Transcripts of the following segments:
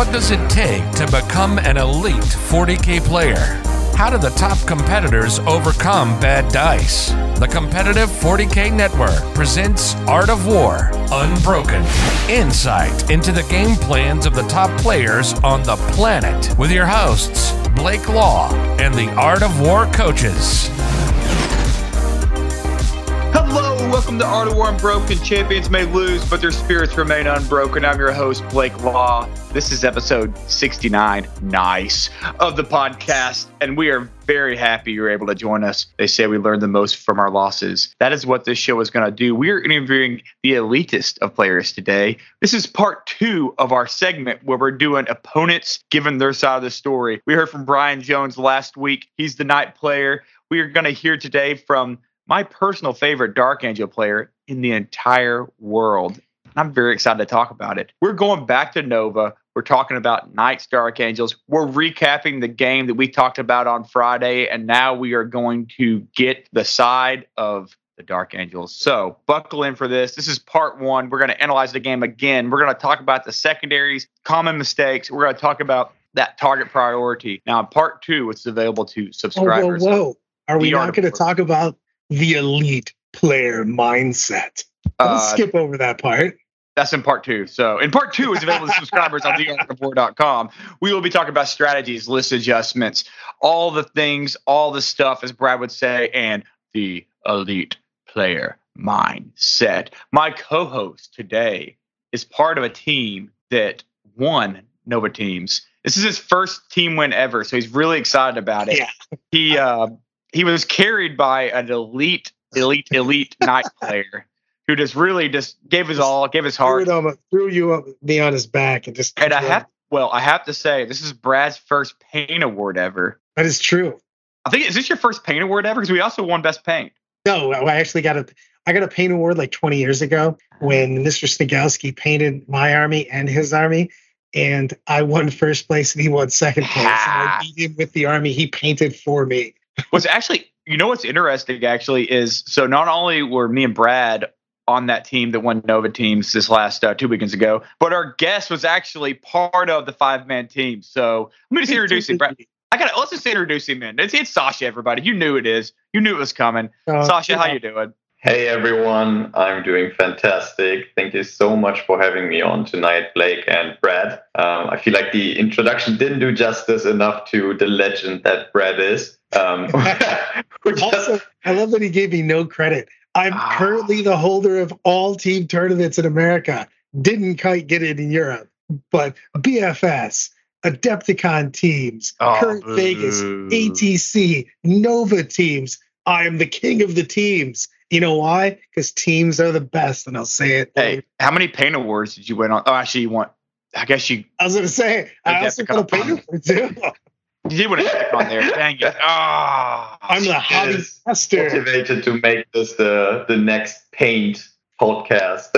What does it take to become an elite 40K player? How do the top competitors overcome bad dice? The Competitive 40K Network presents Art of War Unbroken. Insight into the game plans of the top players on the planet with your hosts, Blake Law and the Art of War coaches. Welcome to Art of War Unbroken. Champions may lose, but their spirits remain unbroken. I'm your host, Blake Law. This is episode 69, nice, of the podcast, and we are very happy you're able to join us. They say we learn the most from our losses. That is what this show is going to do. We are interviewing the elitist of players today. This is part two of our segment where we're doing opponents given their side of the story. We heard from Brian Jones last week. He's the knight player. We are going to hear today from my personal favorite Dark Angel player in the entire world. I'm very excited to talk about it. We're going back to Nova. We're talking about Knights Dark Angels. We're recapping the game that we talked about on Friday, and now we are going to get the side of the Dark Angels. So buckle in for this. This is part one. We're going to analyze the game again. We're going to talk about the secondaries, common mistakes. We're going to talk about that target priority. Now, in part two, it's available to subscribers. Oh, whoa, whoa. Are we not going to talk about the elite player mindset? Let's uh, skip over that part. That's in part two. So in part two is available to subscribers on theartofwar.com. We will be talking about strategies, list adjustments, all the things, all the stuff, as Brad would say, and the elite player mindset. My co-host today is part of a team that won Nova Teams. This is his first team win ever, so he's really excited about it. Yeah. He uh, he was carried by an elite, elite, elite knight player who just really just gave his all, gave his heart, threw, him, threw you up, me on his back, and just. And I have, well, I have to say, this is Brad's first paint award ever. That is true. I think is this your first paint award ever? Because we also won best paint. No, I actually got a I got a paint award like 20 years ago when Mr. Snigowski painted my army and his army, and I won first place and he won second place. and I beat him with the army he painted for me. What's actually, you know, what's interesting actually is so not only were me and Brad on that team that won Nova teams this last uh, two weekends ago. But our guest was actually part of the five man team. So let me just introduce him. Brad. I gotta let's just introduce him in. It's, it's Sascha, everybody. You knew it is. You knew it was coming. Uh, Sascha, yeah. how you doing? Hey everyone, I'm doing fantastic. Thank you so much for having me on tonight, Blake and Brad. Um, I feel like the introduction didn't do justice enough to the legend that Brad is. Um, also, I love that he gave me no credit. I'm ah. currently the holder of all team tournaments in America. Didn't quite get it in Europe, but BFS, Adepticon teams, oh, Current boo. Vegas, ATC, Nova teams. I am the king of the teams. You know why? Because teams are the best, and I'll say it. Hey, how many paint awards did you win on? Oh, actually, you want? I guess you. I was going to say I also got a paint award too. You did want to stick on there. Dang it. Oh, I'm the hobby master. Motivated to make this the the next paint podcast.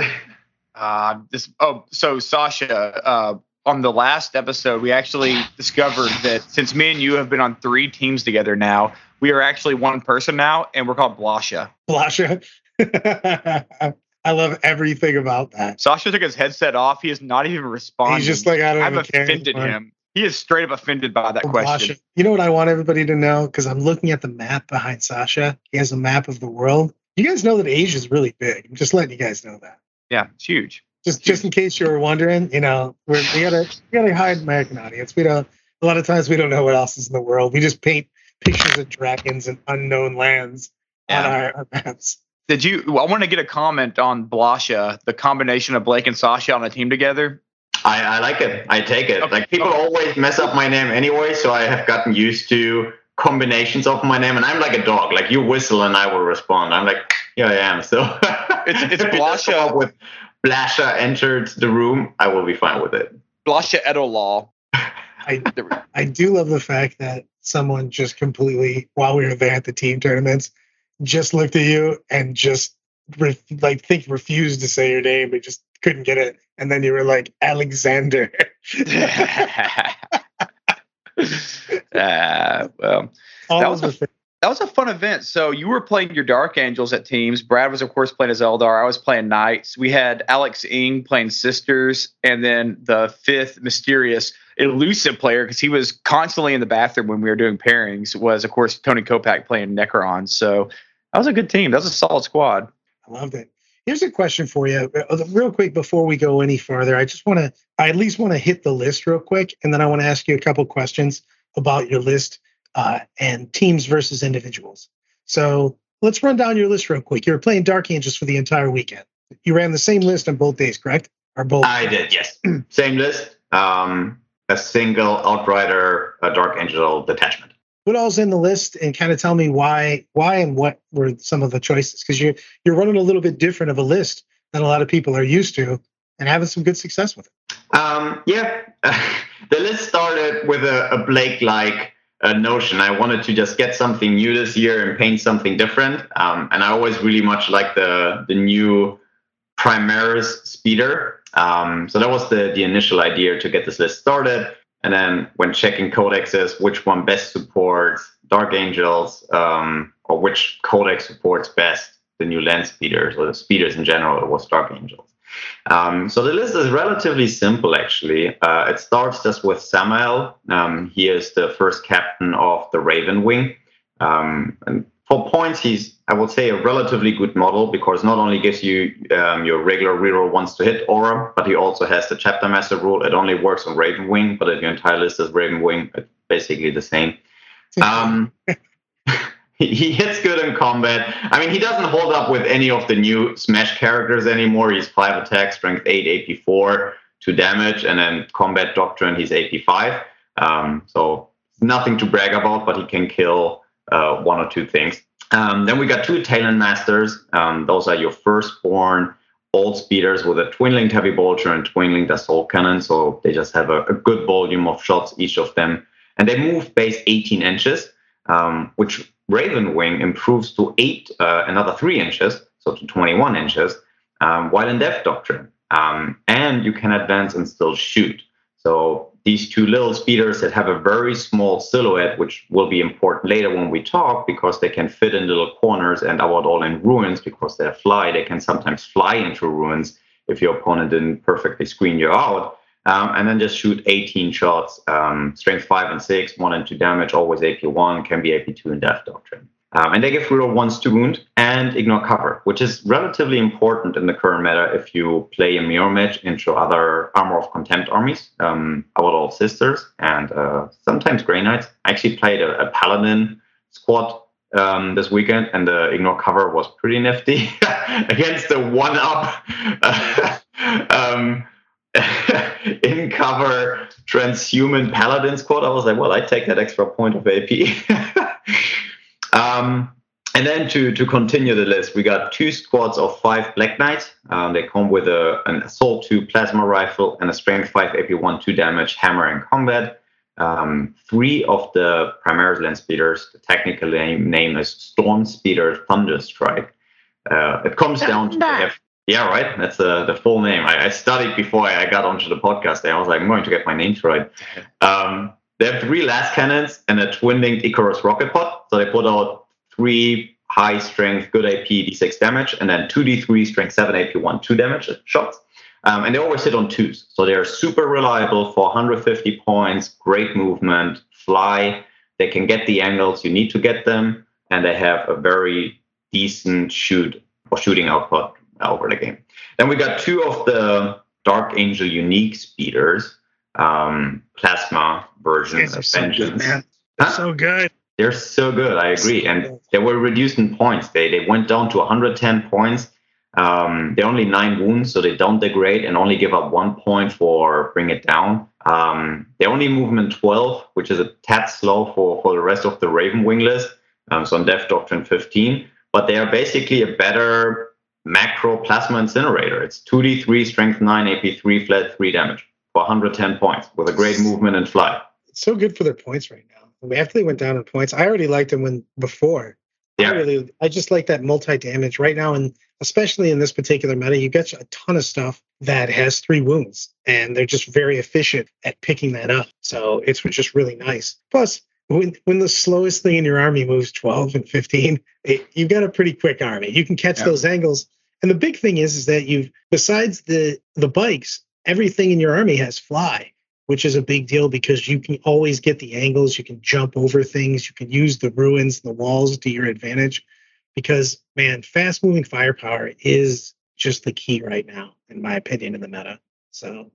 uh, this oh so Sascha, uh, on the last episode, we actually discovered that since me and you have been on three teams together now, we are actually one person now, and we're called Blasha. Blasha. I love everything about that. Sascha took his headset off. He is not even responding. He's just like I don't. I've offended him. He is straight up offended by that oh, question. You know what I want everybody to know? Because I'm looking at the map behind Sascha. He has a map of the world. You guys know that Asia is really big. I'm just letting you guys know that. Yeah, it's huge. Just it's just huge. in case you were wondering, you know, we gotta we gotta hide American audience. We don't. A lot of times we don't know what else is in the world. We just paint pictures of dragons and unknown lands yeah. on our, our maps. Did you? I want to get a comment on Blasha, the combination of Blake and Sascha on a team together. I, I like it. I take it. Okay. Like people okay. always mess up my name anyway, so I have gotten used to combinations of my name, and I'm like a dog. Like you whistle, and I will respond. I'm like, yeah, I am. So it's it's Blasha with Blasha entered the room. I will be fine with it. Blasha Edolaw. I I do love the fact that someone just completely while we were there at the team tournaments just looked at you and just re- like think refused to say your name, but just couldn't get it, and then you were like Alexander. uh, well, all was, that was a fun event. So you were playing your Dark Angels at teams. Brad was, of course, playing as Eldar. I was playing Knights. We had Alex Ing playing Sisters, and then the fifth mysterious elusive player because he was constantly in the bathroom when we were doing pairings was, of course, Tony Kopak playing Necron. So that was a good team. That was a solid squad. I loved it. Here's a question for you, uh, real quick before we go any farther. I just want to, I at least want to hit the list real quick, and then I want to ask you a couple questions about your list uh, and teams versus individuals. So let's run down your list real quick. You were playing Dark Angels for the entire weekend. You ran the same list on both days, correct? Or both? I did, yes. same list. Um, a single Outrider, a Dark Angel detachment what all's in the list and kind of tell me why why and what were some of the choices because you're you're running a little bit different of a list than a lot of people are used to and having some good success with it um, yeah the list started with a, a blake like uh, notion. I wanted to just get something new this year and paint something different. Um, and i always really much like the the new primaris speeder. Um, so that was the the initial idea to get this list started. And then when checking codexes, which one best supports Dark Angels, um, or which codex supports best the new land speeders or the speeders in general, it was Dark Angels. Um, so the list is relatively simple, actually. Uh, it starts just with Sammael. Um, he is the first captain of the Raven Wing. Um, and for points, he's I would say a relatively good model because not only gives you um, your regular reroll once to hit aura, but he also has the chapter master rule. It only works on Raven Wing, but if your entire list is Raven Wing, it's basically the same. He hits good in combat. I mean, he doesn't hold up with any of the new Smash characters anymore. He's five attack, strength eight, AP four, two damage, and then combat doctrine. He's AP five. Um, so nothing to brag about, but he can kill uh, one or two things. Um, then we got two Talon Masters. Um, those are your firstborn old speeders with a twin linked heavy bolter and twin linked assault cannon. So they just have a, a, good volume of shots, each of them. And they move base 18 inches, um, which Raven Wing improves to eight, uh, another three inches, so to 21 inches, um, while in Death Doctrine. Um, and you can advance and still shoot. So these two little speeders that have a very small silhouette, which will be important later when we talk, because they can fit in little corners and are all in ruins because they fly. They can sometimes fly into ruins if your opponent didn't perfectly screen you out. Um, and then just shoot 18 shots, um, strength 5 and 6, 1 and 2 damage, always AP1, can be AP2 in Death Doctrine. Um, and they give reroll once to wound and ignore cover, which is relatively important in the current meta if you play a mirror match into other Armor of Contempt armies, um, our little sisters, and uh, sometimes Grey Knights. I actually played a, a Paladin squad um, this weekend, and the ignore cover was pretty nifty against the one up um, in cover transhuman Paladin squad. I was like, well, I take that extra point of AP. Um, and then to, to continue the list, we got two squads of five Black Knights. Um, they come with a, an Assault 2 plasma rifle and a Strength 5 AP1 2 damage hammer in combat. Um, three of the Primaris land speeders, the technical name, name is Storm Speeder Thunderstrike. Uh, it comes down to have, yeah, right. That's uh, the full name. I, I, studied before I got onto the podcast. I was like, I'm going to get my names right. Um, they have three lascannons and a twin-linked Icarus rocket pod. So they put out three high strength, good AP, d6 damage, and then 2d3 strength 7 AP, 1, 2 damage shots. Um, and they always hit on twos. So they're super reliable for 150 points, great movement, fly. They can get the angles you need to get them, and they have a very decent shoot or shooting output over the game. Then we got two of the Dark Angel unique speeders um, plasma versions of Vengeance. So good, huh? so good. They're so good. I agree, and they were reduced in points. They they went down to 110 points. Um, they're only nine wounds, so they don't degrade and only give up one point for bring it down. Um, they're only movement 12, which is a tad slow for, for the rest of the Raven Wing list. Um, so on Death Doctrine 15, but they are basically a better macro plasma incinerator. It's 2d3, strength 9, AP3, flat 3 damage for 110 points with a great movement and fly. It's so good for their points right now. After they went down in points, I already liked them when before. Yeah. I really, I just like that multi damage right now, and especially in this particular meta, you get a ton of stuff that has three wounds, and they're just very efficient at picking that up. So it's just really nice. Plus, when when the slowest thing in your army moves 12 and 15, it, you've got a pretty quick army. You can catch yeah. those angles. And the big thing is, is that you've besides the the bikes, everything in your army has fly, which is a big deal because you can always get the angles. You can jump over things. You can use the ruins, and the walls to your advantage. Because man, fast moving firepower is just the key right now, in my opinion, in the meta. So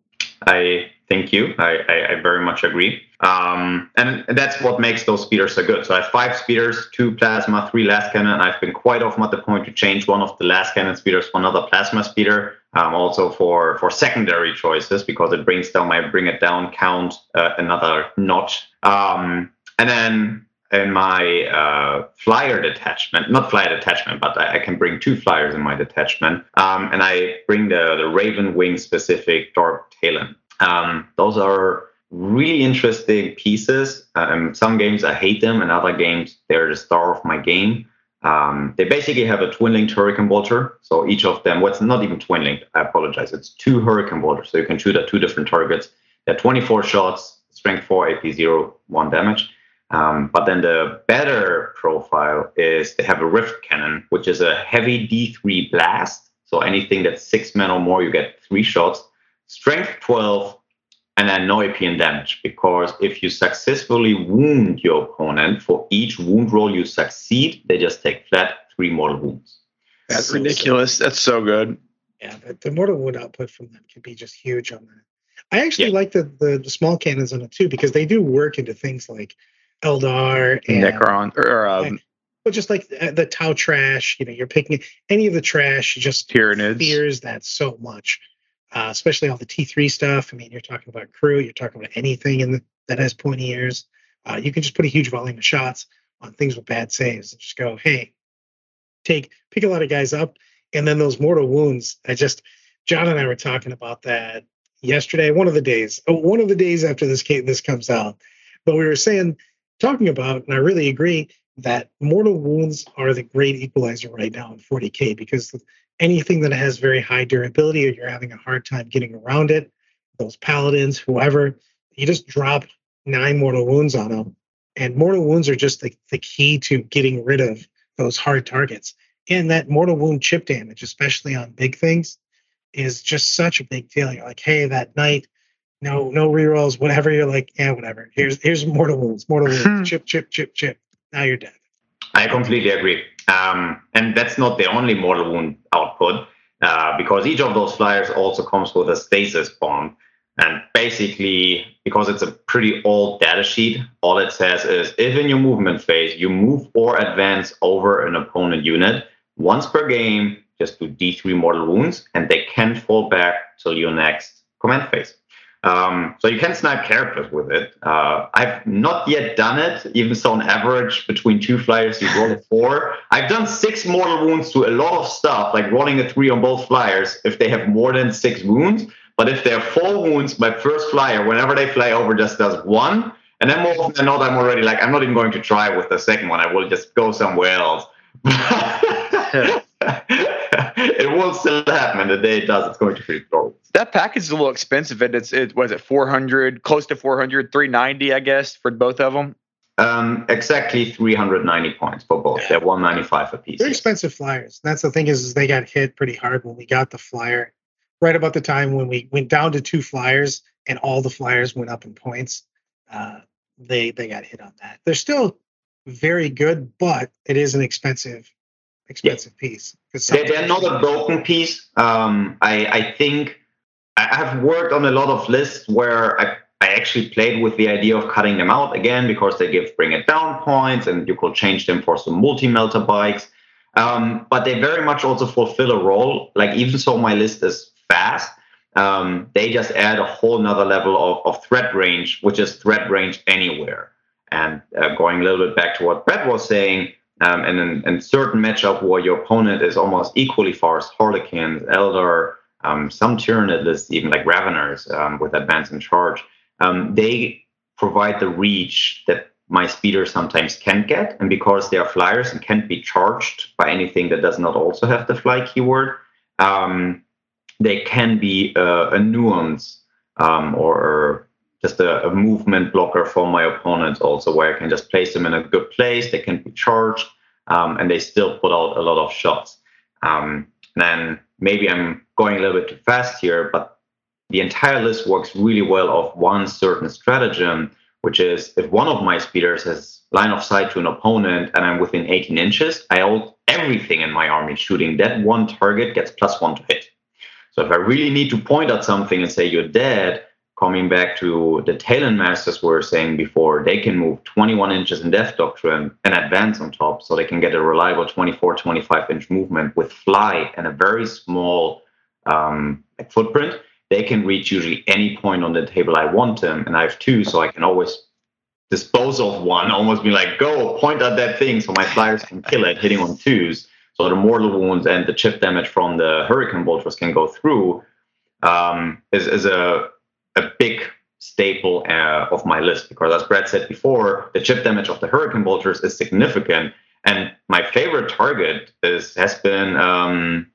I thank you. I, I, I very much agree. Um, and that's what makes those speeders so good. So I have five speeders, two plasma, three lascannon. I've been quite often at the point to change one of the lascannon speeders for another plasma speeder. Um, also for for secondary choices because it brings down my bring it down count uh, another notch. Um, and then in my uh, flyer detachment, not flyer detachment, but I, I, can bring two flyers in my detachment, um, and I bring the the Raven Wing specific Dark Talon. Um, those are really interesting pieces. Um, some games I hate them, and other games they're the star of my game. Um, they basically have a twin linked hurricane bolter. So each of them, what's well, not even twin linked, I apologize. It's two hurricane bolters. So you can shoot at two different targets. They're 24 shots, strength 4, AP 0, 1 damage. Um, but then the better profile is they have a rift cannon, which is a heavy D3 blast. So anything that's six men or more, you get three shots. Strength 12, and then no AP and damage. Because if you successfully wound your opponent, for each wound roll you succeed, they just take flat three mortal wounds. That's so, ridiculous. So, That's so good. Yeah, the, the mortal wound output from them can be just huge on that. I actually yeah. like the, the, the small cannons on it too because they do work into things like Eldar and Necron or um, but just like the, the Tau trash, you know, you're picking any of the trash, just Tyranids. fears that so much. Uh, especially all the T3 stuff. I mean, you're talking about Kroot, you're talking about anything in the, that has pointy ears. Uh, you can just put a huge volume of shots on things with bad saves and just go, hey, take pick a lot of guys up, and then those mortal wounds. I just John and I were talking about that yesterday, one of the days, one of the days after this this comes out. But we were saying talking about, and I really agree that mortal wounds are the great equalizer right now in 40k because anything that has very high durability or you're having a hard time getting around it, those paladins, whoever, you just drop nine mortal wounds on them. And mortal wounds are just the, the key to getting rid of those hard targets. And that mortal wound chip damage, especially on big things, is just such a big deal. You're like, hey, that knight no no rerolls, whatever. You're like, yeah, whatever. Here's here's mortal wounds, mortal wounds, chip, chip, chip, chip. Now you're dead. I completely agree. Um, and that's not the only mortal wound output, uh, because each of those flyers also comes with a stasis bomb. And basically, because it's a pretty old data sheet, all it says is if in your movement phase you move or advance over an opponent unit once per game, just do D3 mortal wounds, and they can fall back till your next command phase. Um, so you can snipe characters with it. Uh, I've not yet done it, even so on average between two flyers you roll a four. I've done six mortal wounds to a lot of stuff, like rolling a three on both flyers if they have more than six wounds. But if they have four wounds, my first flyer, whenever they fly over, just does one. And then more often than not, I'm already like, I'm not even going to try with the second one. I will just go somewhere else. it will still happen. And the day it does, it's going to feel glorious. That package is a little expensive. And it's, it was it 400, close to 400, 390, I guess, for both of them. Um, exactly 390 points for both. Yeah. They're 195 a piece. They're expensive flyers. That's the thing is, is they got hit pretty hard when we got the flyer. Right about the time when we went down to two flyers and all the flyers went up in points, uh, they they got hit on that. They're still very good, but it is an expensive expensive yeah. piece. They're, they're not a broken piece. Um, I, I think I have worked on a lot of lists where I, I actually played with the idea of cutting them out again because they give bring it down points and you could change them for some multi melter bikes. Um, but they very much also fulfill a role. Like even so, my list is fast. Um, they just add a whole nother level of, of threat range, which is threat range anywhere. And uh, going a little bit back to what Brett was saying, um, and in, in certain matchup where your opponent is almost equally fast, Harlequins, Eldar, um, some Tyranid lists, even like Raveners um, with advance and charge, um, they provide the reach that my speeder sometimes can't get. And because they are flyers and can't be charged by anything that does not also have the fly keyword, um, they can be uh, a nuance um, or just a, a, movement blocker for my opponents also where I can just place them in a good place. They can be charged um, and they still put out a lot of shots. Um, then maybe I'm going a little bit too fast here, but the entire list works really well off one certain stratagem, which is if one of my speeders has line of sight to an opponent and I'm within 18 inches, I hold everything in my army shooting. That one target gets plus one to hit. So if I really need to point at something and say you're dead, coming back to the Talon Masters were saying before, they can move 21 inches in Death Doctrine and advance on top, so they can get a reliable 24, 25 inch movement with fly and a very small um, footprint. They can reach usually any point on the table I want them, and I have two, so I can always dispose of one, almost be like, go point at that thing, so my flyers can kill it, hitting on twos. So the mortal wounds and the chip damage from the hurricane bolters can go through. Um, is, is a a big staple uh, of my list because, as Brad said before, the chip damage of the Hurricane Bolters is significant. And my favorite target is has been um,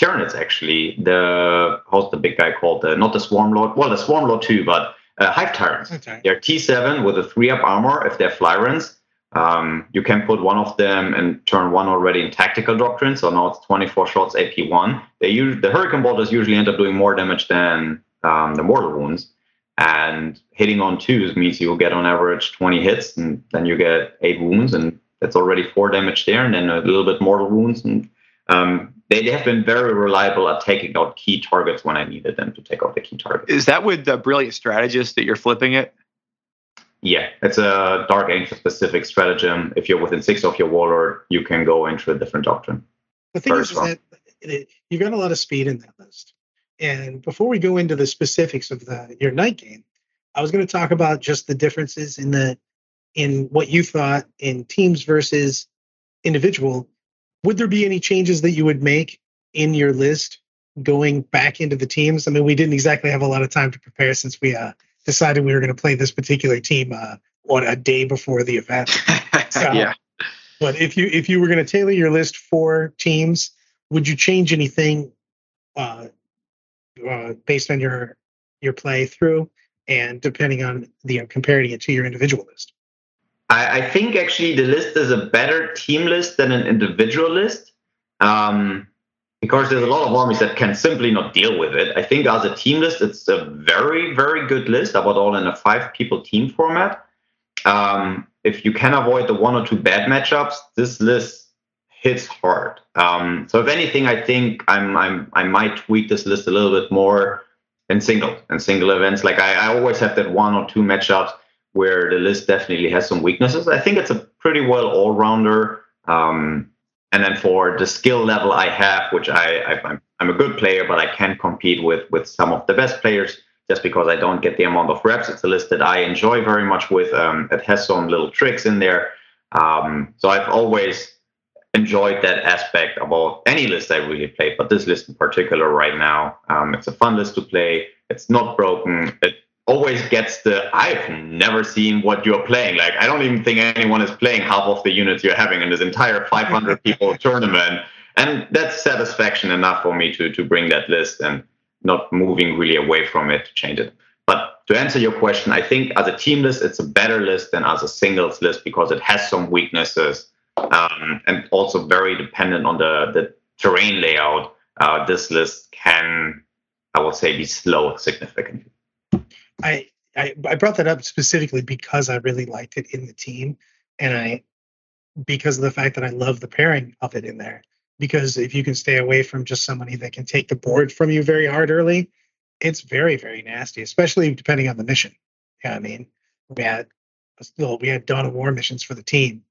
Tyranids, actually. The how's the big guy called? The, not the Swarm Lord. Well, the Swarm Lord too, but uh, Hive Tyrants. Okay. They're T7 with a three up armor if they're Flyrants. Um, you can put one of them and turn one already in tactical doctrine. So now it's 24 shots AP1. They use, the Hurricane Bolters usually end up doing more damage than um, the mortal wounds. And hitting on twos means you'll get on average 20 hits, and then you get eight wounds, and that's already four damage there, and then a little bit mortal wounds. And um, they, they have been very reliable at taking out key targets when I needed them to take out the key target. Is that with the brilliant strategist that you're flipping it? Yeah, it's a Dark Angel specific stratagem. If you're within six of your warlord, you can go into a different doctrine. The thing is, is that you've got a lot of speed in that list. And before we go into the specifics of the your knight game, I was going to talk about just the differences in the in what you thought in teams versus individual. Would there be any changes that you would make in your list going back into the teams? I mean, we didn't exactly have a lot of time to prepare since we uh, decided we were going to play this particular team uh, what a day before the event. So, yeah. But if you if you were going to tailor your list for teams, would you change anything uh, uh, based on your your playthrough and depending on the comparing it to your individual list. I, I, think actually the list is a better team list than an individual list. Um, because there's a lot of armies that can simply not deal with it. I think as a team list, it's a very, very good list, about all in a five people team format. Um, if you can avoid the one or two bad matchups, this list hits hard. Um, so if anything, I think I'm, I'm I might tweak this list a little bit more in single and single events. Like I, I always have that one or two matchups where the list definitely has some weaknesses. I think it's a pretty well all rounder. Um, and then for the skill level I have, which I, I I'm, I'm a good player, but I can compete with with some of the best players just because I don't get the amount of reps. It's a list that I enjoy very much with. Um, it has some little tricks in there. Um, so I've always enjoyed that aspect about any list I really played, but this list in particular right now, um, it's a fun list to play. It's not broken. It always gets the I've never seen what you're playing. Like I don't even think anyone is playing half of the units you're having in this entire 500 people tournament, and that's satisfaction enough for me to to bring that list and not moving really away from it to change it. But to answer your question, I think as a team list, it's a better list than as a singles list because it has some weaknesses um, and also very dependent on the, the terrain layout, uh, this list can, I would say, be slowed significantly. I, I, I brought that up specifically because I really liked it in the team, and I because of the fact that I love the pairing of it in there. Because if you can stay away from just somebody that can take the board from you very hard early, it's very very nasty, especially depending on the mission. Yeah, I mean, we had still we had Dawn of War missions for the team,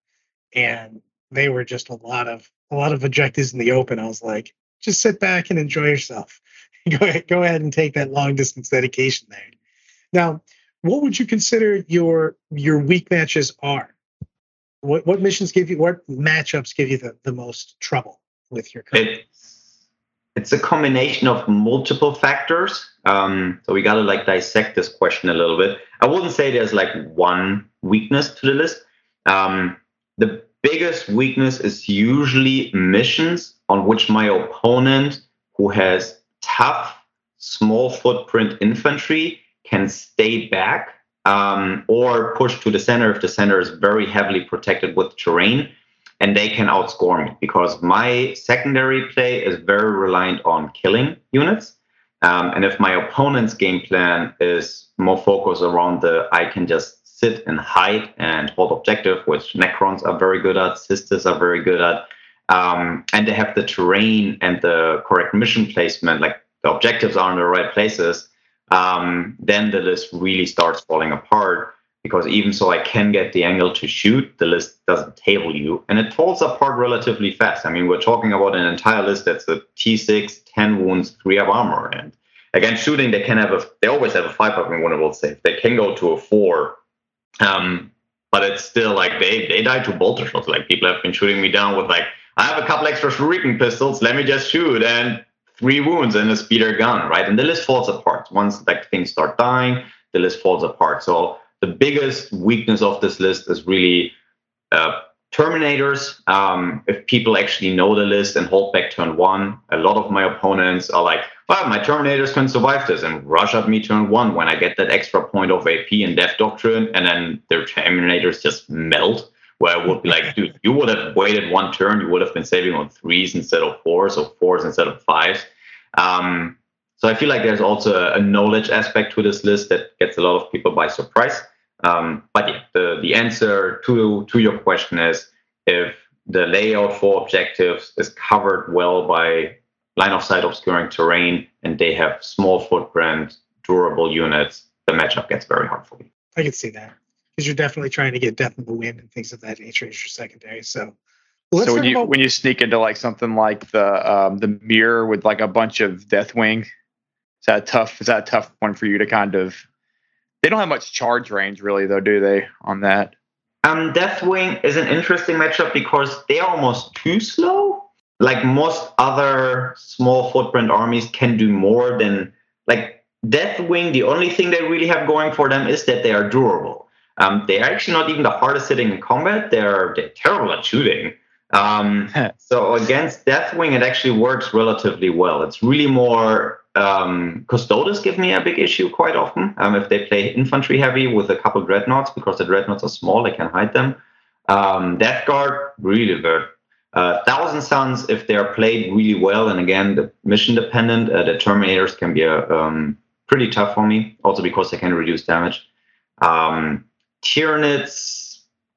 and they were just a lot of a lot of objectives in the open. I was like, just sit back and enjoy yourself. go ahead, go ahead and take that long distance dedication there. Now, what would you consider your your weak matches are? What what missions give you what matchups give you the, the most trouble with your company? It's, it's a combination of multiple factors. Um, so we gotta like dissect this question a little bit. I wouldn't say there's like one weakness to the list. Um, the biggest weakness is usually missions on which my opponent, who has tough, small footprint infantry, can stay back um, or push to the center if the center is very heavily protected with terrain and they can outscore me because my secondary play is very reliant on killing units. Um, and if my opponent's game plan is more focused around the I can just sit and hide and hold objective, which Necrons are very good at, Sisters are very good at, um, and they have the terrain and the correct mission placement, like the objectives are in the right places, um, then the list really starts falling apart because even so I can get the angle to shoot, the list doesn't table you, and it falls apart relatively fast. I mean, we're talking about an entire list that's a T6, 10 wounds, 3 of armor, and against shooting, they can have a, they always have a 5 up invulnerable save. They can go to a 4, um, but it's still like they, they die to bolter shots. Like people have been shooting me down with like, I have a couple extra shuriken pistols, let me just shoot, and three wounds and a speeder gun, right? And the list falls apart. Once like things start dying, the list falls apart. So the biggest weakness of this list is really uh, terminators. Um, if people actually know the list and hold back turn one, a lot of my opponents are like, well, my terminators can survive this and rush at me turn one when I get that extra point of AP and Death Doctrine, and then their terminators just melt. Where I would be like, dude, you would have waited one turn, you would have been saving on threes instead of fours, or fours instead of fives. Um, so I feel like there's also a knowledge aspect to this list that gets a lot of people by surprise. Um, but yeah, the, the answer to, to your question is if the layout for objectives is covered well by line of sight obscuring terrain and they have small footprint, durable units, the matchup gets very hard for me. I can see that because you're definitely trying to get death on the wind and things of that nature as your secondary. So so when you about- when you sneak into like something like the um, the mirror with like a bunch of Deathwing, is that tough? Is that a tough one for you to kind of? They don't have much charge range, really, though, do they? On that. Um, Deathwing is an interesting matchup because they're almost too slow. Like most other small footprint armies can do more than like Deathwing. The only thing they really have going for them is that they are durable. Um, they are actually not even the hardest hitting in combat. They're they're terrible at shooting. Um, so against Deathwing, it actually works relatively well. It's really more um, Custodes give me a big issue quite often. Um, if they play infantry heavy with a couple dreadnoughts, because the dreadnoughts are small, they can hide them. Um, Death Guard, really good. Uh, Thousand Sons, if they are played really well, and again, the mission dependent, uh, the Terminators can be a, um, pretty tough for me, also because they can reduce damage. Um, Tyranids,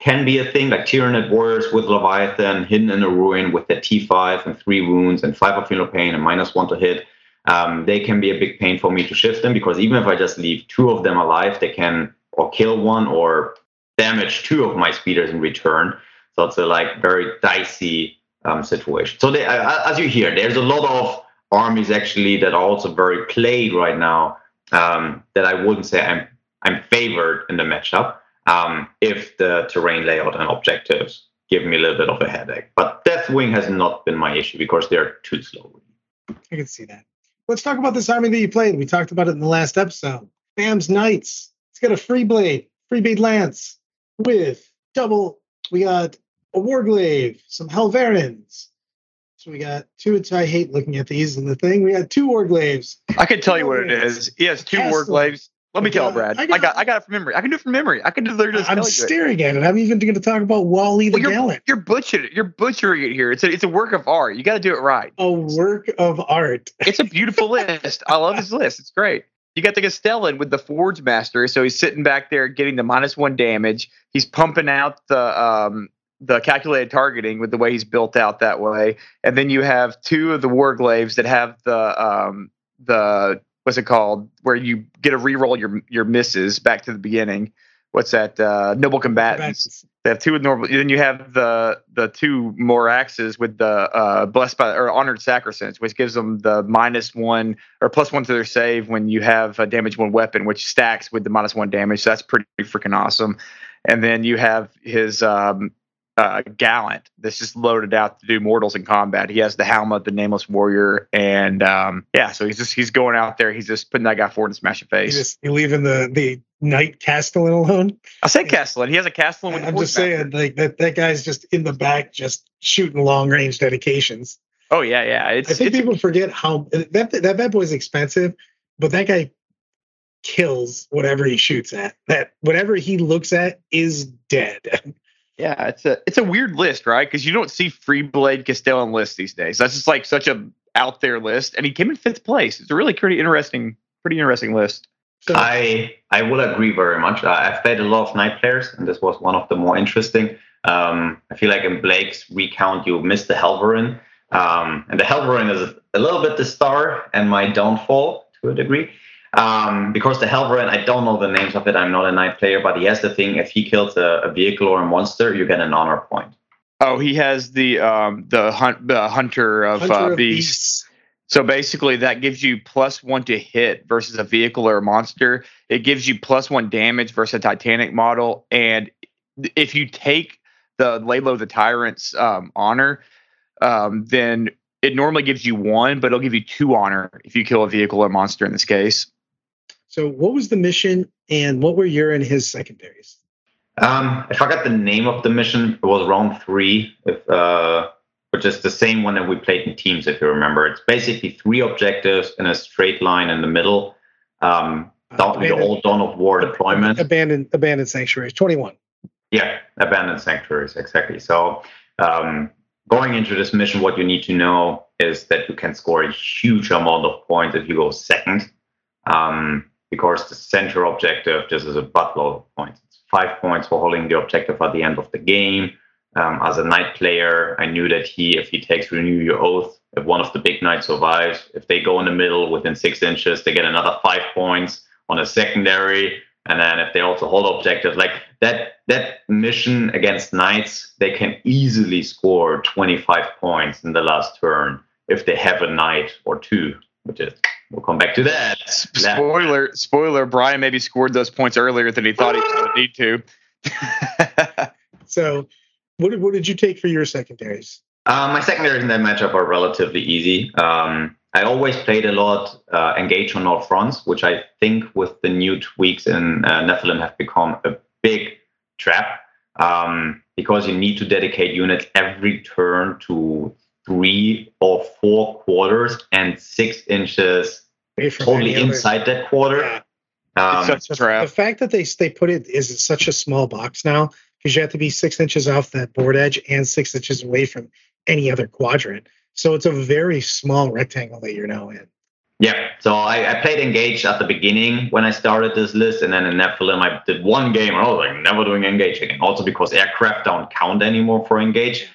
can be a thing, like Tyranid Warriors with Leviathan hidden in a ruin with their T5 and three wounds and five of feel pain and minus one to hit. Um, they can be a big pain for me to shift them because even if I just leave two of them alive, they can or kill one or damage two of my speeders in return. So it's a like very dicey um, situation. So they, uh, as you hear, there's a lot of armies actually that are also very played right now um, that I wouldn't say I'm I'm favored in the matchup um, if the terrain layout and objectives give me a little bit of a headache. But Deathwing has not been my issue because they're too slow. I can see that. Let's talk about this army that you played. We talked about it in the last episode. Bam's Knights. It's got a free blade, free blade lance with double. We got a warglaive, some Helverins. So we got two. I hate looking at these in the thing. We got two warglaives. I can tell you what it is. He has two warglaives let me tell Brad. I got, I got, I got it from memory. I can do it from memory. I can do just. I'm staring it. at it. I'm even going to talk about Wally the well, you're, Gallant. You're butchering it. You're butchering it here. It's a, it's a work of art. You got to do it right. A work of art. it's a beautiful list. I love his list. It's great. You got the Castellan with the Forge Master. So he's sitting back there getting the minus one damage. He's pumping out the um the calculated targeting with the way he's built out that way. And then you have two of the Warglaives that have the um the what's it called? Where you get to re-roll your your misses back to the beginning. What's that? Uh noble combatants. They have two with normal then you have the the two more axes with the uh blessed by or honored sacrosanct which gives them the minus one or plus one to their save when you have a damage one weapon which stacks with the minus one damage. So that's pretty freaking awesome. And then you have his um uh, Gallant that's just loaded out to do mortals in combat. He has the helmet, the nameless warrior, and um, yeah, so he's just he's going out there. He's just putting that guy forward and smash your face. You just you leaving the the knight Castellan alone. I said Castellan. He has a Castellan with. I'm just saying, like that that guy's just in the back, just shooting long range dedications. Oh yeah, yeah. It's, I think it's, people forget how that that bad boy is expensive, but that guy kills whatever he shoots at. That whatever he looks at is dead. Yeah, it's a it's a weird list, right? Because you don't see free blade Castellan list these days. That's just like such a out there list, and he came in fifth place. It's a really pretty interesting, pretty interesting list. So, I I will agree very much. I've played a lot of knight players, and this was one of the more interesting. Um, I feel like in Blake's recount, you missed the Helverin, um, and the Helverin is a little bit the star and my downfall to a degree. Um, because the Helverin, I don't know the names of it. I'm not a knight player, but he has the thing: if he kills a, a vehicle or a monster, you get an honor point. Oh, he has the um, the hunt the hunter of, hunter uh, of beasts. beasts. So basically, that gives you plus one to hit versus a vehicle or a monster. It gives you plus one damage versus a Titanic model, and if you take the Lay Low the Tyrant's um, honor, um, then it normally gives you one, but it'll give you two honor if you kill a vehicle or monster in this case. So, what was the mission, and what were your and his secondaries? Um, I forgot the name of the mission. It was round three, if, uh, which is the same one that we played in teams, if you remember. It's basically three objectives in a straight line in the middle. Um, uh, the old Dawn of War deployment. Abandoned, abandoned sanctuaries. Twenty-one. Yeah, abandoned sanctuaries, exactly. So, um, going into this mission, what you need to know is that you can score a huge amount of points if you go second. Um, because the central objective, this is a buttload of points. It's five points for holding the objective at the end of the game. Um, as a knight player, I knew that he, if he takes renew your oath, if one of the big knights survives, if they go in the middle within six inches, they get another five points on a secondary. And then if they also hold objective, like that that mission against knights, they can easily score 25 points in the last turn if they have a knight or two which is we'll come back to that. Spoiler, spoiler. Brian maybe scored those points earlier than he thought he would need to. so, what did what did you take for your secondaries? Uh, my secondaries in that matchup are relatively easy. Um, I always played a lot uh, engage on all fronts, which I think with the new tweaks in uh, Nephilim have become a big trap um, because you need to dedicate units every turn to three or four quarters and six inches totally inside that quarter. Yeah. Um, the fact that they they put it is such a small box now because you have to be six inches off that board edge and six inches away from any other quadrant. So it's a very small rectangle that you're now in. Yeah. So I, I played Engage at the beginning when I started this list, and then in Nephilim I did one game, and I was like, never doing Engage again. Also because aircraft don't count anymore for Engage.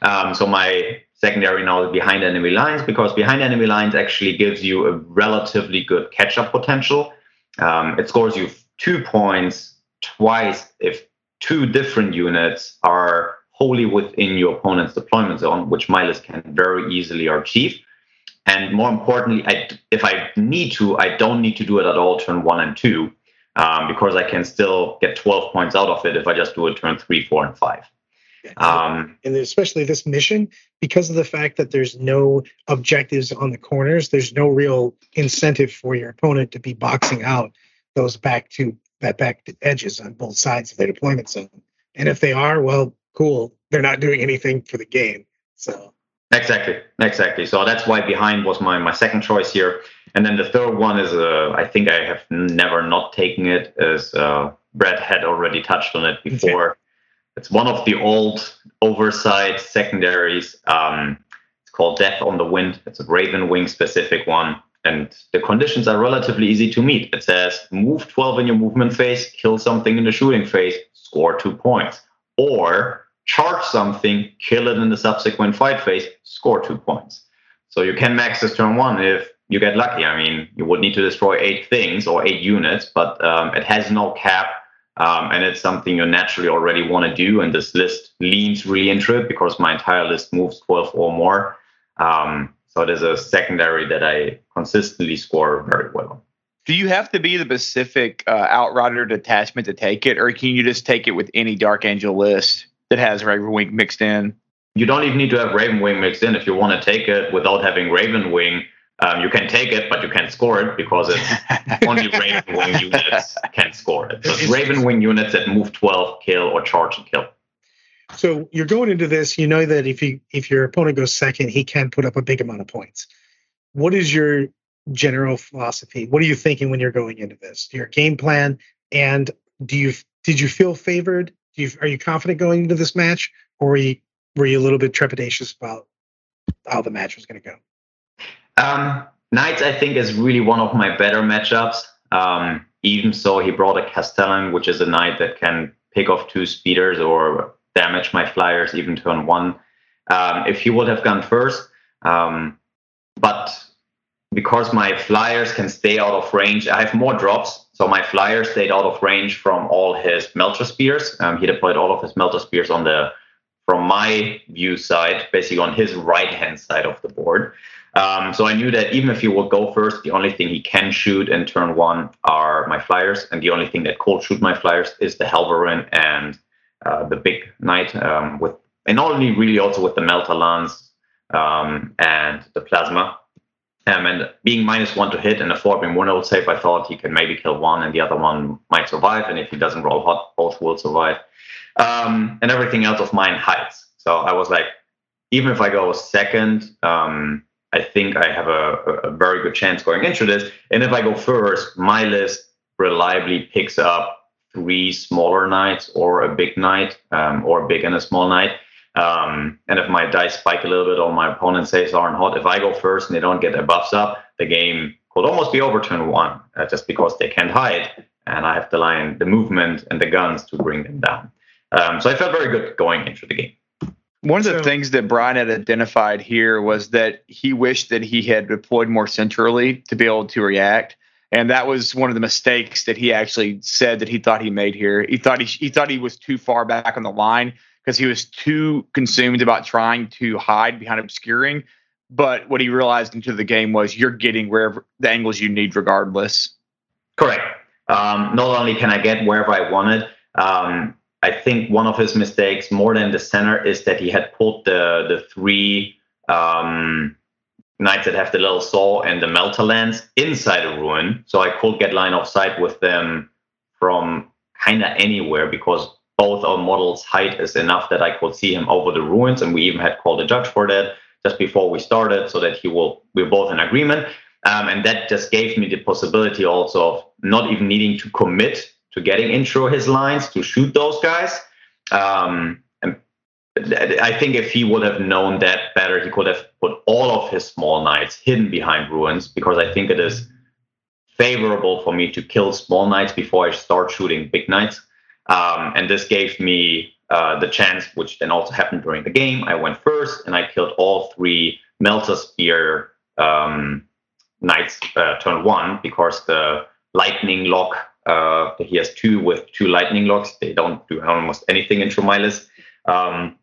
Um, so my secondary now behind enemy lines because behind enemy lines actually gives you a relatively good catch up potential. Um, it scores you two points twice if two different units are wholly within your opponent's deployment zone, which my list can very easily achieve. And more importantly, I, if I need to, I don't need to do it at all turn one and two um, because I can still get 12 points out of it if I just do it turn three, four, and five. Um, and especially this mission, because of the fact that there's no objectives on the corners, there's no real incentive for your opponent to be boxing out those back to that back edges on both sides of their deployment zone. And if they are, well, cool. They're not doing anything for the game. So exactly, exactly. So that's why behind was my my second choice here. And then the third one is uh, I think I have never not taken it as uh, Brad had already touched on it before. It's one of the old oversight secondaries. Um, it's called Death on the Wind. It's a Raven Wing specific one. And the conditions are relatively easy to meet. It says move 12 in your movement phase, kill something in the shooting phase, score two points. Or charge something, kill it in the subsequent fight phase, score two points. So you can max this turn one if you get lucky. I mean, you would need to destroy eight things or eight units, but um, it has no cap um, and it's something you naturally already want to do. And this list leans really into it because my entire list moves 12 or more. Um, so it is a secondary that I consistently score very well. Do you have to be the Pacific uh, Outrider detachment to take it, or can you just take it with any Dark Angel list that has Ravenwing mixed in? You don't even need to have Ravenwing mixed in if you want to take it without having Ravenwing. Um, you can take it, but you can't score it because it's only Raven Wing units can score it. So it's Raven Wing units that move 12, kill, or charge and kill. So you're going into this, you know that if you if your opponent goes second, he can put up a big amount of points. What is your general philosophy? What are you thinking when you're going into this? Your game plan, and do you did you feel favored? Do you are you confident going into this match, or were you were you a little bit trepidatious about how the match was going to go? Um, Knights, I think, is really one of my better matchups. Um, even so, he brought a Castellan, which is a knight that can pick off two speeders or damage my flyers even turn one. Um, if he would have gone first, um, but because my flyers can stay out of range, I have more drops. So my flyers stayed out of range from all his melter spears. Um, he deployed all of his melter spears on the, from my view side, basically on his right hand side of the board. Um, so I knew that even if he would go first, the only thing he can shoot in turn one are my flyers, and the only thing that could shoot my flyers is the Helverin and uh, the big knight um, with, and only really also with the Melter Lance um, and the Plasma. Um, and being minus one to hit and a four being one old save, I thought he can maybe kill one and the other one might survive. And if he doesn't roll hot, both will survive. Um, and everything else of mine hides. So I was like, even if I go second, um, I think I have a, a, very good chance going into this. And if I go first, my list reliably picks up three smaller knights or a big knight um, or a big and a small knight. Um, and if my dice spike a little bit or my opponent saves aren't hot, if I go first and they don't get their buffs up, the game could almost be over one uh, just because they can't hide. And I have the line, the movement, and the guns to bring them down. Um, so I felt very good going into the game. One of the so, things that Brian had identified here was that he wished that he had deployed more centrally to be able to react. And that was one of the mistakes that he actually said that he thought he made here. He thought he, he thought he was too far back on the line because he was too consumed about trying to hide behind obscuring. But what he realized into the game was you're getting wherever the angles you need, regardless. Correct. Um, not only can I get wherever I wanted, um, I think one of his mistakes, more than the center, is that he had pulled the the three um, knights that have the little saw and the melter lance inside a ruin, so I could get line of sight with them from kind of anywhere because both our models' height is enough that I could see him over the ruins, and we even had called a judge for that just before we started, so that he will we're both in agreement. Um, and that just gave me the possibility also of not even needing to commit to getting intro his lines to shoot those guys. Um, and I think if he would have known that better, he could have put all of his small knights hidden behind ruins because I think it is favorable for me to kill small knights before I start shooting big knights. Um, and this gave me uh, the chance, which then also happened during the game. I went first and I killed all three Melter Spear um, knights uh, turn one because the lightning lock uh, he has two with two lightning locks. They don't do almost anything in my. Um,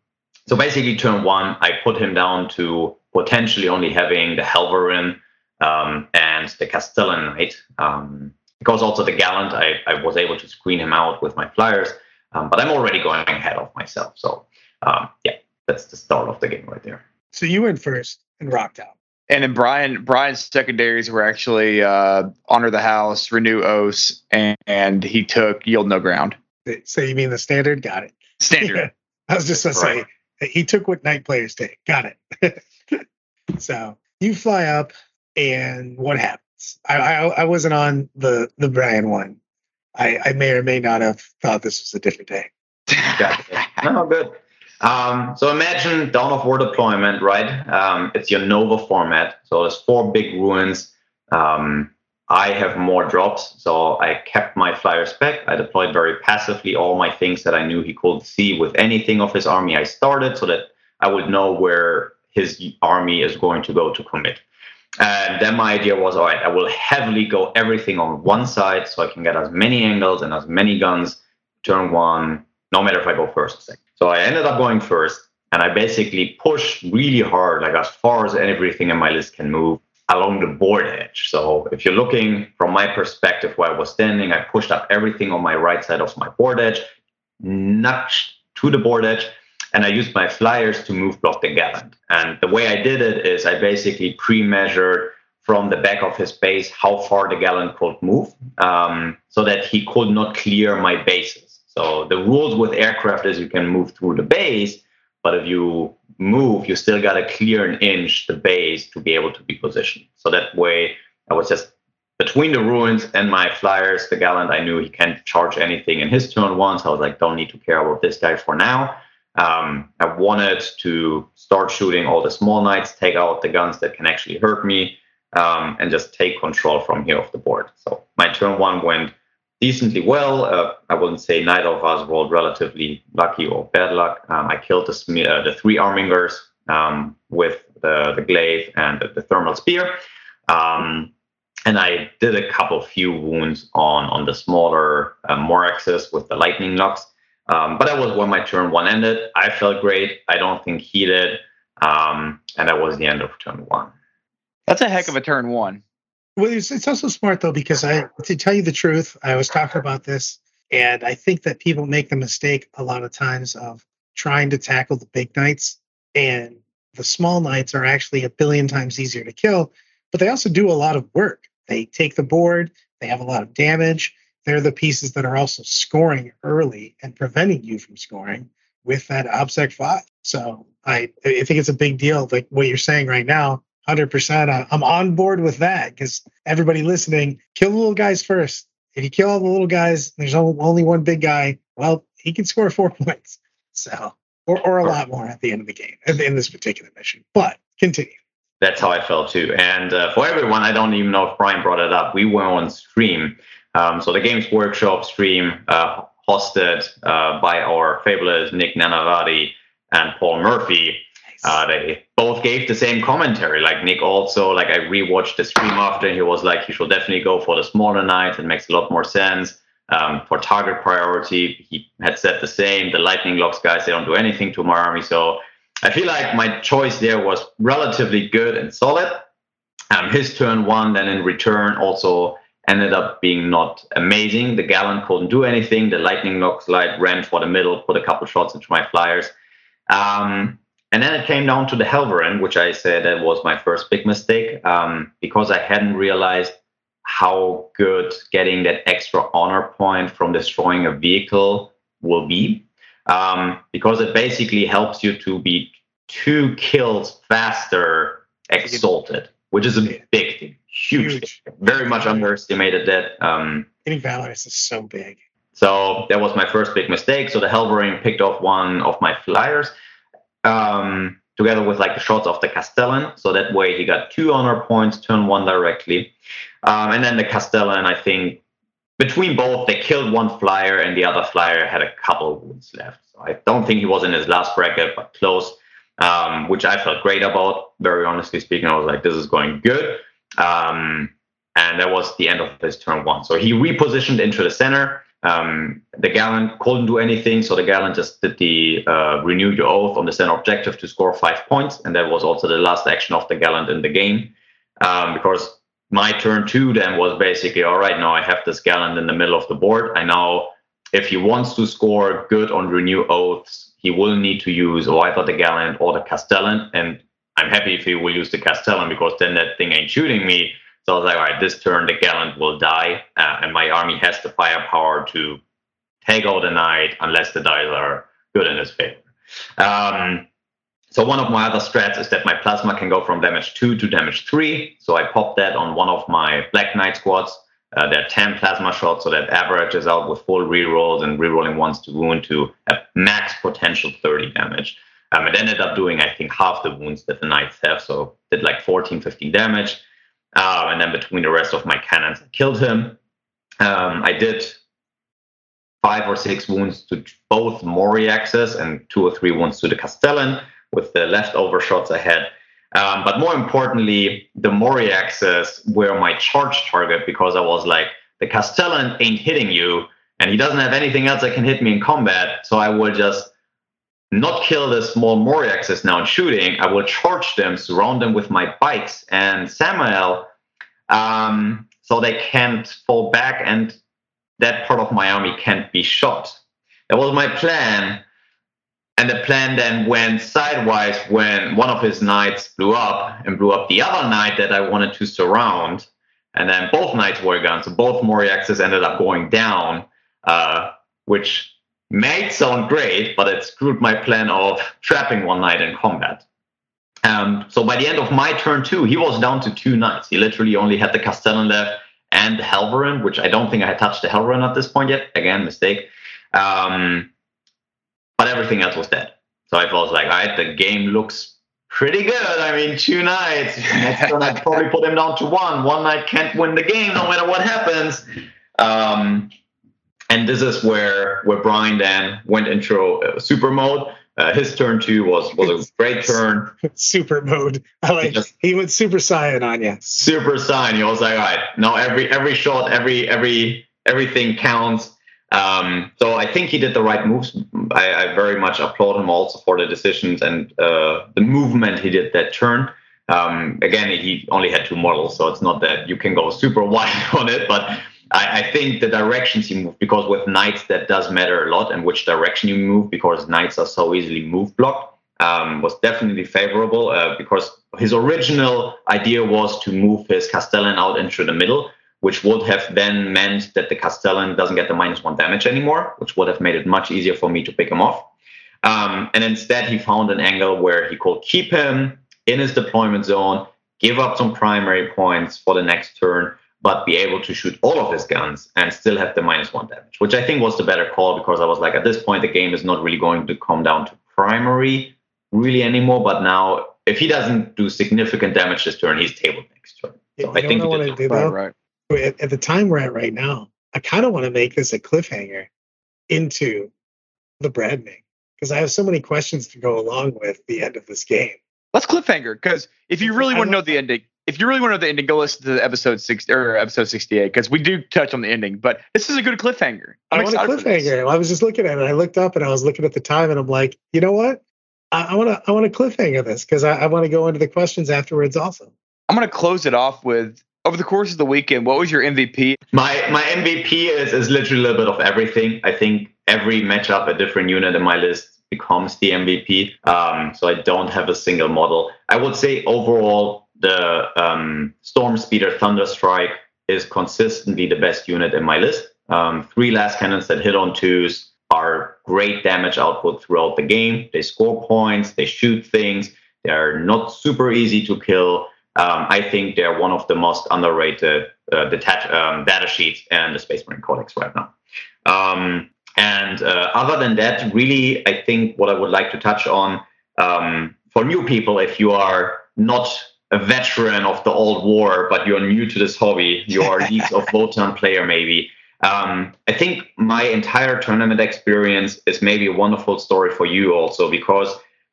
so basically, turn one, I put him down to potentially only having the Helverin um, and the Castellan Knight. Um, because also the Gallant, I, I was able to screen him out with my flyers. Um, but I'm already going ahead of myself. So um, yeah, that's the start of the game right there. So you went first and rocked out. And then Brian Brian's secondaries were actually uh, honor the house, renew oaths, and, and, he took yield no ground. So you mean the standard? Got it. Standard. I was just gonna right. say he took what knight players take. Got it. so you fly up, and what happens? I, I, I wasn't on the the Brian one. I, I may or may not have thought this was a different day. Gotcha. no, good. Um, so imagine Dawn of War deployment, right? Um, it's your Nova format. So there's four big ruins. Um, I have more drops, so I kept my flyers back. I deployed very passively all my things that I knew he could see with anything of his army I started, so that I would know where his army is going to go to commit. And then my idea was, all right, I will heavily go everything on one side, so I can get as many angles and as many guns turn one, no matter if I go first or second. So I ended up going first, and I basically pushed really hard, like as far as everything in my list can move along the board edge. So if you're looking from my perspective where I was standing, I pushed up everything on my right side of my board edge, nudged to the board edge, and I used my flyers to move block the gallant. And the way I did it is I basically pre-measured from the back of his base how far the gallant could move um, so that he could not clear my bases. So the rules with aircraft is you can move through the base, but if you move, you still got to clear an inch the base to be able to be positioned. So that way, I was just between the ruins and my flyers, the gallant, I knew he can't charge anything in his turn one. So I was like, don't need to care about this guy for now. Um, I wanted to start shooting all the small knights, take out the guns that can actually hurt me, um, and just take control from here of the board. So my turn one went decently well. Uh, I wouldn't say neither of us rolled relatively lucky or bad luck. Um, I killed the, uh, the three Armigers um, with the, the glaive and the, the thermal spear. Um, and I did a couple few wounds on on the smaller uh, Moiraxes with the lightning locks. Um, but that was when my turn one ended. I felt great. I don't think he did. Um, and that was the end of turn one. That's a heck of a turn one. Well, it's, it's also smart though because I, to tell you the truth, I was talking about this, and I think that people make the mistake a lot of times of trying to tackle the big knights, and the small knights are actually a billion times easier to kill, but they also do a lot of work. They take the board, they have a lot of damage. They're the pieces that are also scoring early and preventing you from scoring with that OBSEC 5. So I, I think it's a big deal, like what you're saying right now. 100%. I'm on board with that because everybody listening, kill the little guys first. If you kill all the little guys, there's only one big guy. Well, he can score four points. So, or, or a lot more at the end of the game in this particular mission. But continue that's how I felt too. And uh, for everyone, I don't even know if Brian brought it up. We were on stream. Um, so the Games Workshop stream, uh, hosted uh, by our fabulous Nick Nanavati and Paul Murphy. Uh, they both gave the same commentary. Like Nick also, like I rewatched the stream after, and he was like, "You should definitely go for the smaller knight. It makes a lot more sense." Um, for target priority, he had said the same. The lightning locks guys, they don't do anything to my army. So I feel like my choice there was relatively good and solid. Um, his turn one, then in return, also ended up being not amazing. The Gallant couldn't do anything. The Lightning Knock Slide ran for the middle, put a couple shots into my flyers. Um, and then it came down to the Helverin, which I said that was my first big mistake um, because I hadn't realized how good getting that extra honor point from destroying a vehicle will be um, because it basically helps you to be two kills faster exalted, which is a big thing, huge, huge. Thing. very much underestimated that. Um, Getting Valorous is so big. So that was my first big mistake. So the Helverin picked off one of my flyers um, together with like the shots of the Castellan. So that way he got two honor points, turn one directly. Um, and then the Castellan, I think, between both, they killed one flyer and the other flyer had a couple wounds left. So I don't think he was in his last bracket, but close, um, which I felt great about. Very honestly speaking, I was like, this is going good. Um, and that was the end of his turn one. So he repositioned into the center. Um, the Gallant couldn't do anything, so the Gallant just did the uh, renew your oath on the center objective to score five points, and that was also the last action of the Gallant in the game. Um, because my turn two then was basically all right now i have this gallant in the middle of the board. I know if he wants to score good on renew oaths he will need to use either the gallant or the castellan. And i'm happy if he will use the castellan because then that thing ain't shooting me so i was like all right this turn the gallant will die uh, and my army has the firepower to take out the knight unless the dice are good in his favor um, so one of my other strats is that my plasma can go from damage two to damage three. So I pop that on one of my Black Knight squads. Uh, there are 10 plasma shots, so that averages out with full rerolls and rerolling ones to wound to a max potential 30 damage. Um, it ended up doing, I think, half the wounds that the knights have, so did like 14, 15 damage. Uh, and then between the rest of my cannons, I killed him. Um, I did five or six wounds to both Moiraxes and two or three wounds to the Castellan with the leftover shots I had. Um, but more importantly, the Moiraxes were my charge target because I was like, the Castellan ain't hitting you, and he doesn't have anything else that can hit me in combat. So I will just not kill the small Moiraxes now in shooting. I will charge them, surround them with my bikes and Sammael, um, so they can't fall back and that part of my army can't be shot. That was my plan. And the plan then went sidewise when one of his knights blew up and blew up the other knight that I wanted to surround. And then both knights were gone. So both Moiraxes ended up going down, uh, which may sound great, but it screwed my plan of trapping one knight in combat. Um, so by the end of my turn two, he was down to two knights. He literally only had the Castellan left and the Helverin, which I don't think I had touched the Helverin at this point yet. Again, mistake. Um, but everything else was dead. So I was like, all right, the game looks pretty good. I mean, two knights. Next turn, I'd probably put him down to one. One knight can't win the game no matter what happens. Um, and this is where where Brian then went into uh, super mode. Uh, his turn two was was a great turn. super mode. I like. Just, he went super saiyan on you. Super saiyan. He was like, all right, now every every shot, every every everything counts. Um, so I think he did the right moves. I, I, very much applaud him also for the decisions and uh, the movement he did that turn. Um, again, he only had two models, so it's not that you can go super wide on it, but I, I, think the directions he moved, because with knights that does matter a lot and which direction you move, because knights are so easily move blocked, um, was definitely favorable. Uh, because his original idea was to move his Castellan out into the middle, which would have then meant that the Castellan doesn't get the minus one damage anymore, which would have made it much easier for me to pick him off. Um, and instead, he found an angle where he could keep him in his deployment zone, give up some primary points for the next turn, but be able to shoot all of his guns and still have the minus one damage, which I think was the better call because I was like, at this point, the game is not really going to come down to primary really anymore. But now, if he doesn't do significant damage this turn, he's tabled next turn. So I think what I do though. Right, right. At, at the time we're at right now, I kind of want to make this a cliffhanger into the Bradming because I have so many questions to go along with the end of this game. Let's cliffhanger because if you really want to know the ending, if you really want to know the ending, go listen to episode six or episode sixty-eight because we do touch on the ending. But this is a good cliffhanger. I'm i want a cliffhanger. I was just looking at it. I looked up and I was looking at the time, and I'm like, you know what? I want to I want to cliffhanger this because I, I want to go into the questions afterwards. Also, I'm going to close it off with over the course of the weekend. What was your MVP? My my MVP is is literally a little bit of everything. I think every matchup, a different unit in my list becomes the MVP. Um, so I don't have a single model. I would say overall the um, Storm Speeder Thunderstrike is consistently the best unit in my list. Um, three lascannons that hit on twos are great damage output throughout the game. They score points, they shoot things, they're not super easy to kill. Um, I think they're one of the most underrated uh, detach- um, data sheets in the Space Marine Codex right now. Um, and uh, other than that, really, I think what I would like to touch on um, for new people, if you are not a veteran of the old war, but you're new to this hobby, you're a Leagues of Votann player maybe. Um, I think my entire tournament experience is maybe a wonderful story for you also because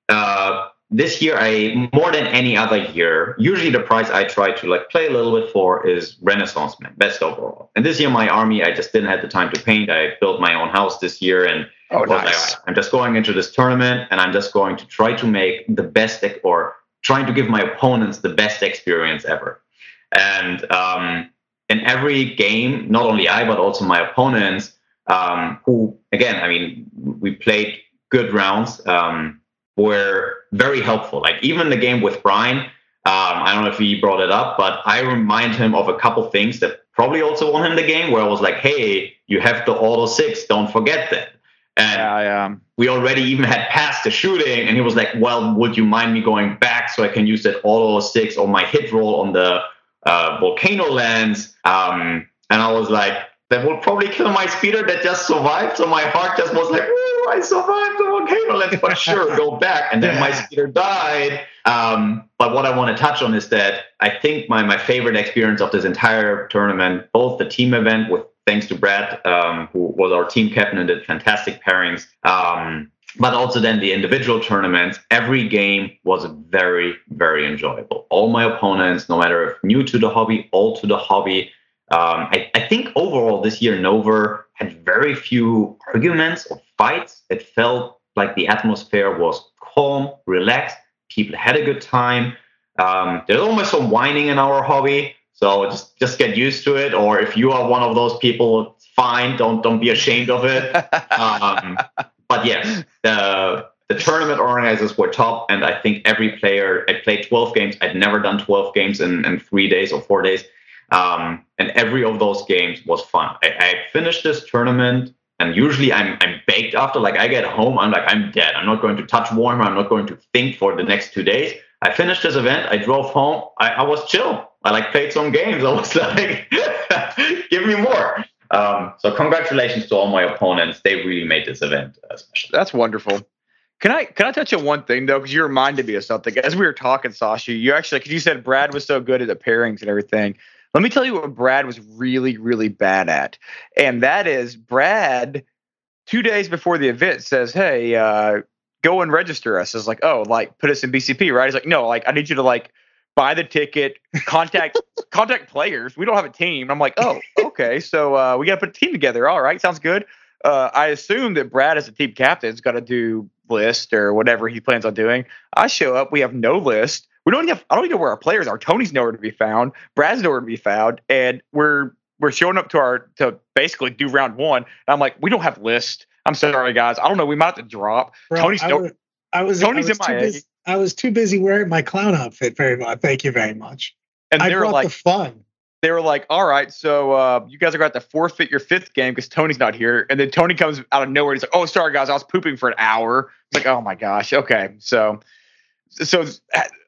uh, this year I more than any other year, usually the prize I try to like play a little bit for is Renaissance Man, best overall. And this year my army I just didn't have the time to paint. I built my own house this year and oh, nice. like, I'm just going into this tournament and I'm just going to try to make the best deck or trying to give my opponents the best experience ever. And um, in every game, not only I, but also my opponents, um, who, again, I mean, we played good rounds, um, were very helpful. Like even the game with Brian, um, I don't know if he brought it up, but I remind him of a couple things that probably also won him the game where I was like, hey, you have the auto six, don't forget that. And yeah, yeah. we already even had passed the shooting, and he was like, "Well, would you mind me going back so I can use that auto six or my hit roll on the uh, volcano lance?" Um, and I was like, "That will probably kill my speeder that just survived." So my heart just was like, "I survived the volcano lance, but sure, go back." And then yeah. my speeder died. Um, but what I want to touch on is that I think my my favorite experience of this entire tournament, both the team event with thanks to Brad, um, who was our team captain and did fantastic pairings. Um, but also then the individual tournaments, every game was very, very enjoyable. All my opponents, no matter if new to the hobby, old to the hobby, um, I, I, think overall this year NOVA had very few arguments or fights. It felt like the atmosphere was calm, relaxed. People had a good time. Um, there's almost some whining in our hobby, so just just get used to it. Or if you are one of those people, fine. Don't don't be ashamed of it. um, but yes, the the tournament organizers were top, and I think every player. I played 12 games. I'd never done 12 games in, in three days or four days, um, and every of those games was fun. I, I finished this tournament and usually I'm I'm baked after. Like I get home, I'm like I'm dead. I'm not going to touch Warhammer. I'm not going to think for the next two days. I finished this event. I drove home. I, I was chill. I like played some games. I was like, give me more. Um, so congratulations to all my opponents. They really made this event uh, special. That's wonderful. Can I can I touch on one thing though? Because you reminded me of something as we were talking, Sascha. You actually, because you said Brad was so good at the pairings and everything. Let me tell you what Brad was really, really bad at, and that is Brad. Two days before the event, says, "Hey, uh, go and register us." Is like, "Oh, like put us in BCP, right?" He's like, "No, like I need you to like buy the ticket, contact contact players. We don't have a team." I'm like, "Oh, okay, so uh, we got to put a team together. All right, sounds good." Uh, I assume that Brad, as a team captain, has got to do list or whatever he plans on doing. I show up, we have no list. We don't have I don't even know where our players are. Tony's nowhere to be found. Brad's nowhere to be found, and we're we're showing up to our to basically do round one. And I'm like, we don't have list. I'm sorry, guys. I don't know. We might have to drop. Bro, Tony's I no, was, I was Tony's I was MIA. too busy, I was too busy wearing my clown outfit very much. Thank you very much. and I brought like the fun. they were like, all right, so uh, you guys are going to have to forfeit your fifth game because Tony's not here. And then Tony comes out of nowhere. He's like, oh, sorry, guys, I was pooping for an hour. It's like, oh my gosh. Okay. So, so us,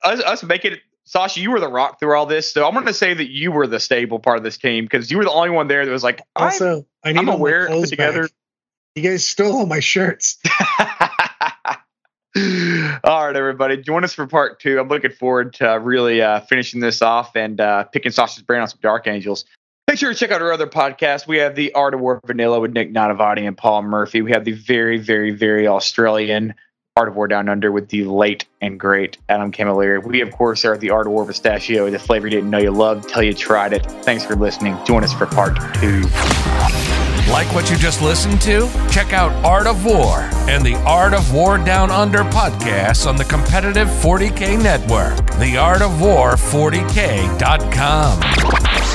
us making it, Sascha, you were the rock through all this. So I'm going to say that you were the stable part of this team because you were the only one there that was like, I'm, Also, I need I'm aware, put together. back. You guys stole all my shirts. All right, everybody, join us for part two. I'm looking forward to really uh, finishing this off and uh, picking Sascha's brain on some Dark Angels. Make sure to check out our other podcast. We have the Art of War Vanilla with Nick Nanavati and Paul Murphy. We have the very, very, very Australian Art of War Down Under with the late and great Adam Camilleri. We, of course, are the Art of War Pistachio, the flavor you didn't know you loved till you tried it. Thanks for listening. Join us for part two. Like what you just listened to? Check out Art of War and the Art of War Down Under podcasts on the competitive 40K network, theartofwar40k.com.